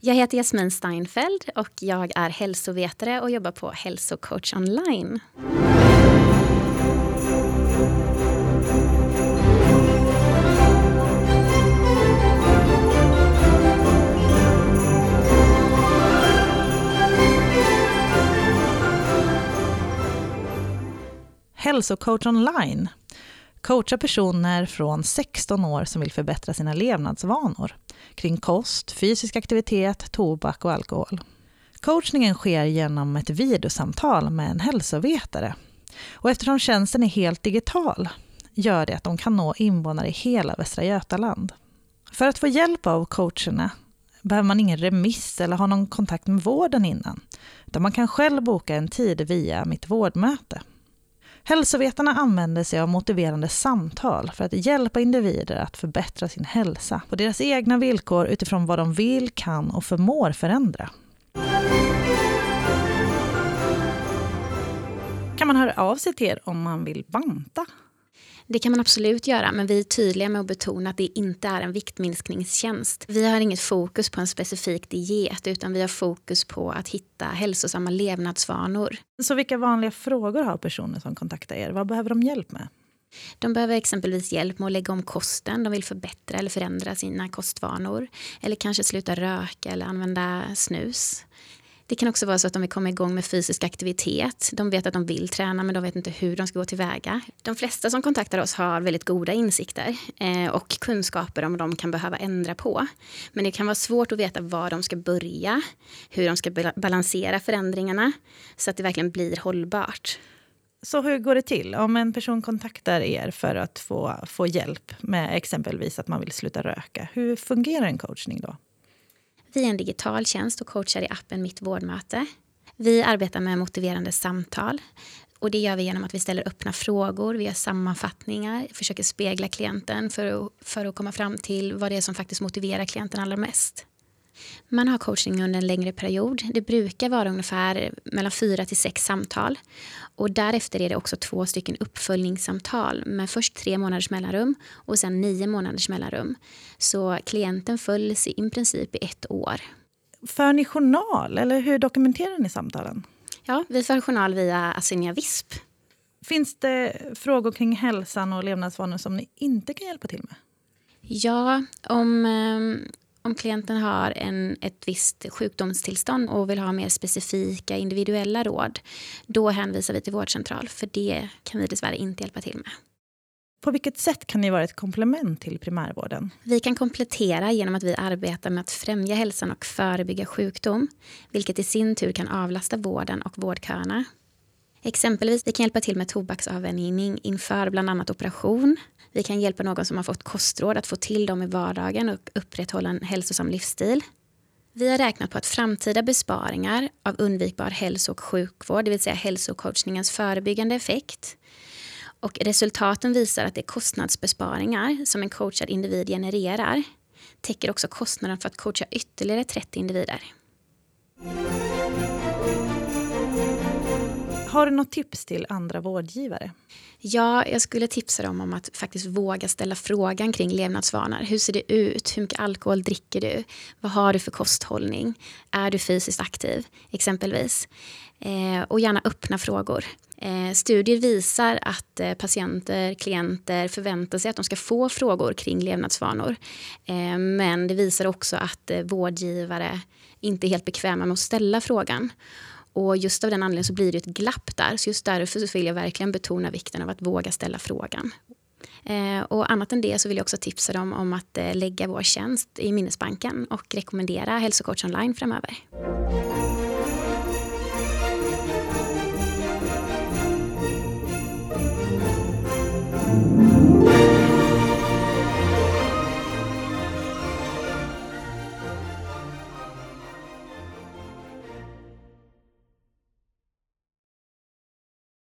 Jag heter Jasmin Steinfeld och jag är hälsovetare och jobbar på Hälsocoach online. Hälsocoach online coachar personer från 16 år som vill förbättra sina levnadsvanor kring kost, fysisk aktivitet, tobak och alkohol. Coachningen sker genom ett videosamtal med en hälsovetare. Och eftersom tjänsten är helt digital gör det att de kan nå invånare i hela Västra Götaland. För att få hjälp av coacherna behöver man ingen remiss eller ha någon kontakt med vården innan, utan man kan själv boka en tid via Mitt vårdmöte. Hälsovetarna använder sig av motiverande samtal för att hjälpa individer att förbättra sin hälsa på deras egna villkor utifrån vad de vill, kan och förmår förändra. Kan man höra av sig till er om man vill banta? Det kan man absolut göra, men vi är tydliga med att betona att det inte är en viktminskningstjänst. Vi har inget fokus på en specifik diet, utan vi har fokus på att hitta hälsosamma levnadsvanor. Så vilka vanliga frågor har personer som kontaktar er? Vad behöver de hjälp med? De behöver exempelvis hjälp med att lägga om kosten. De vill förbättra eller förändra sina kostvanor. Eller kanske sluta röka eller använda snus. Det kan också vara så att de vill komma igång med fysisk aktivitet. De vet att de vill träna men de vet inte hur de ska gå tillväga. De flesta som kontaktar oss har väldigt goda insikter eh, och kunskaper om vad de kan behöva ändra på. Men det kan vara svårt att veta var de ska börja, hur de ska balansera förändringarna så att det verkligen blir hållbart. Så hur går det till om en person kontaktar er för att få, få hjälp med exempelvis att man vill sluta röka? Hur fungerar en coachning då? Vi är en digital tjänst och coachar i appen Mitt vårdmöte. Vi arbetar med motiverande samtal. Och Det gör vi genom att vi ställer öppna frågor, vi gör sammanfattningar, försöker spegla klienten för att, för att komma fram till vad det är som faktiskt motiverar klienten allra mest. Man har coaching under en längre period. Det brukar vara ungefär mellan fyra till sex samtal. Och därefter är det också två stycken uppföljningssamtal med först tre månaders mellanrum och sen nio månaders mellanrum. Så klienten följs i princip i ett år. För ni journal eller hur dokumenterar ni samtalen? Ja, vi för journal via Assynia Visp. Finns det frågor kring hälsan och levnadsvanor som ni inte kan hjälpa till med? Ja, om ehm, om klienten har en, ett visst sjukdomstillstånd och vill ha mer specifika individuella råd, då hänvisar vi till vårdcentral, för det kan vi dessvärre inte hjälpa till med. På vilket sätt kan ni vara ett komplement till primärvården? Vi kan komplettera genom att vi arbetar med att främja hälsan och förebygga sjukdom, vilket i sin tur kan avlasta vården och vårdköerna. Exempelvis vi kan hjälpa till med tobaksavvänjning inför bland annat operation, vi kan hjälpa någon som har fått kostråd att få till dem i vardagen och upprätthålla en hälsosam livsstil. Vi har räknat på att framtida besparingar av undvikbar hälso och sjukvård, det vill säga hälsocoachningens förebyggande effekt, och resultaten visar att det är kostnadsbesparingar som en coachad individ genererar täcker också kostnaden för att coacha ytterligare 30 individer. Har du något tips till andra vårdgivare? Ja, jag skulle tipsa dem om att faktiskt våga ställa frågan kring levnadsvanor. Hur ser det ut? Hur mycket alkohol dricker du? Vad har du för kosthållning? Är du fysiskt aktiv? Exempelvis. Eh, och gärna öppna frågor. Eh, studier visar att eh, patienter, klienter förväntar sig att de ska få frågor kring levnadsvanor. Eh, men det visar också att eh, vårdgivare inte är helt bekväma med att ställa frågan. Och just av den anledningen så blir det ett glapp där. Så just därför så vill jag verkligen betona vikten av att våga ställa frågan. Eh, och annat än det så vill jag också tipsa dem om att eh, lägga vår tjänst i minnesbanken och rekommendera hälsocoach online framöver.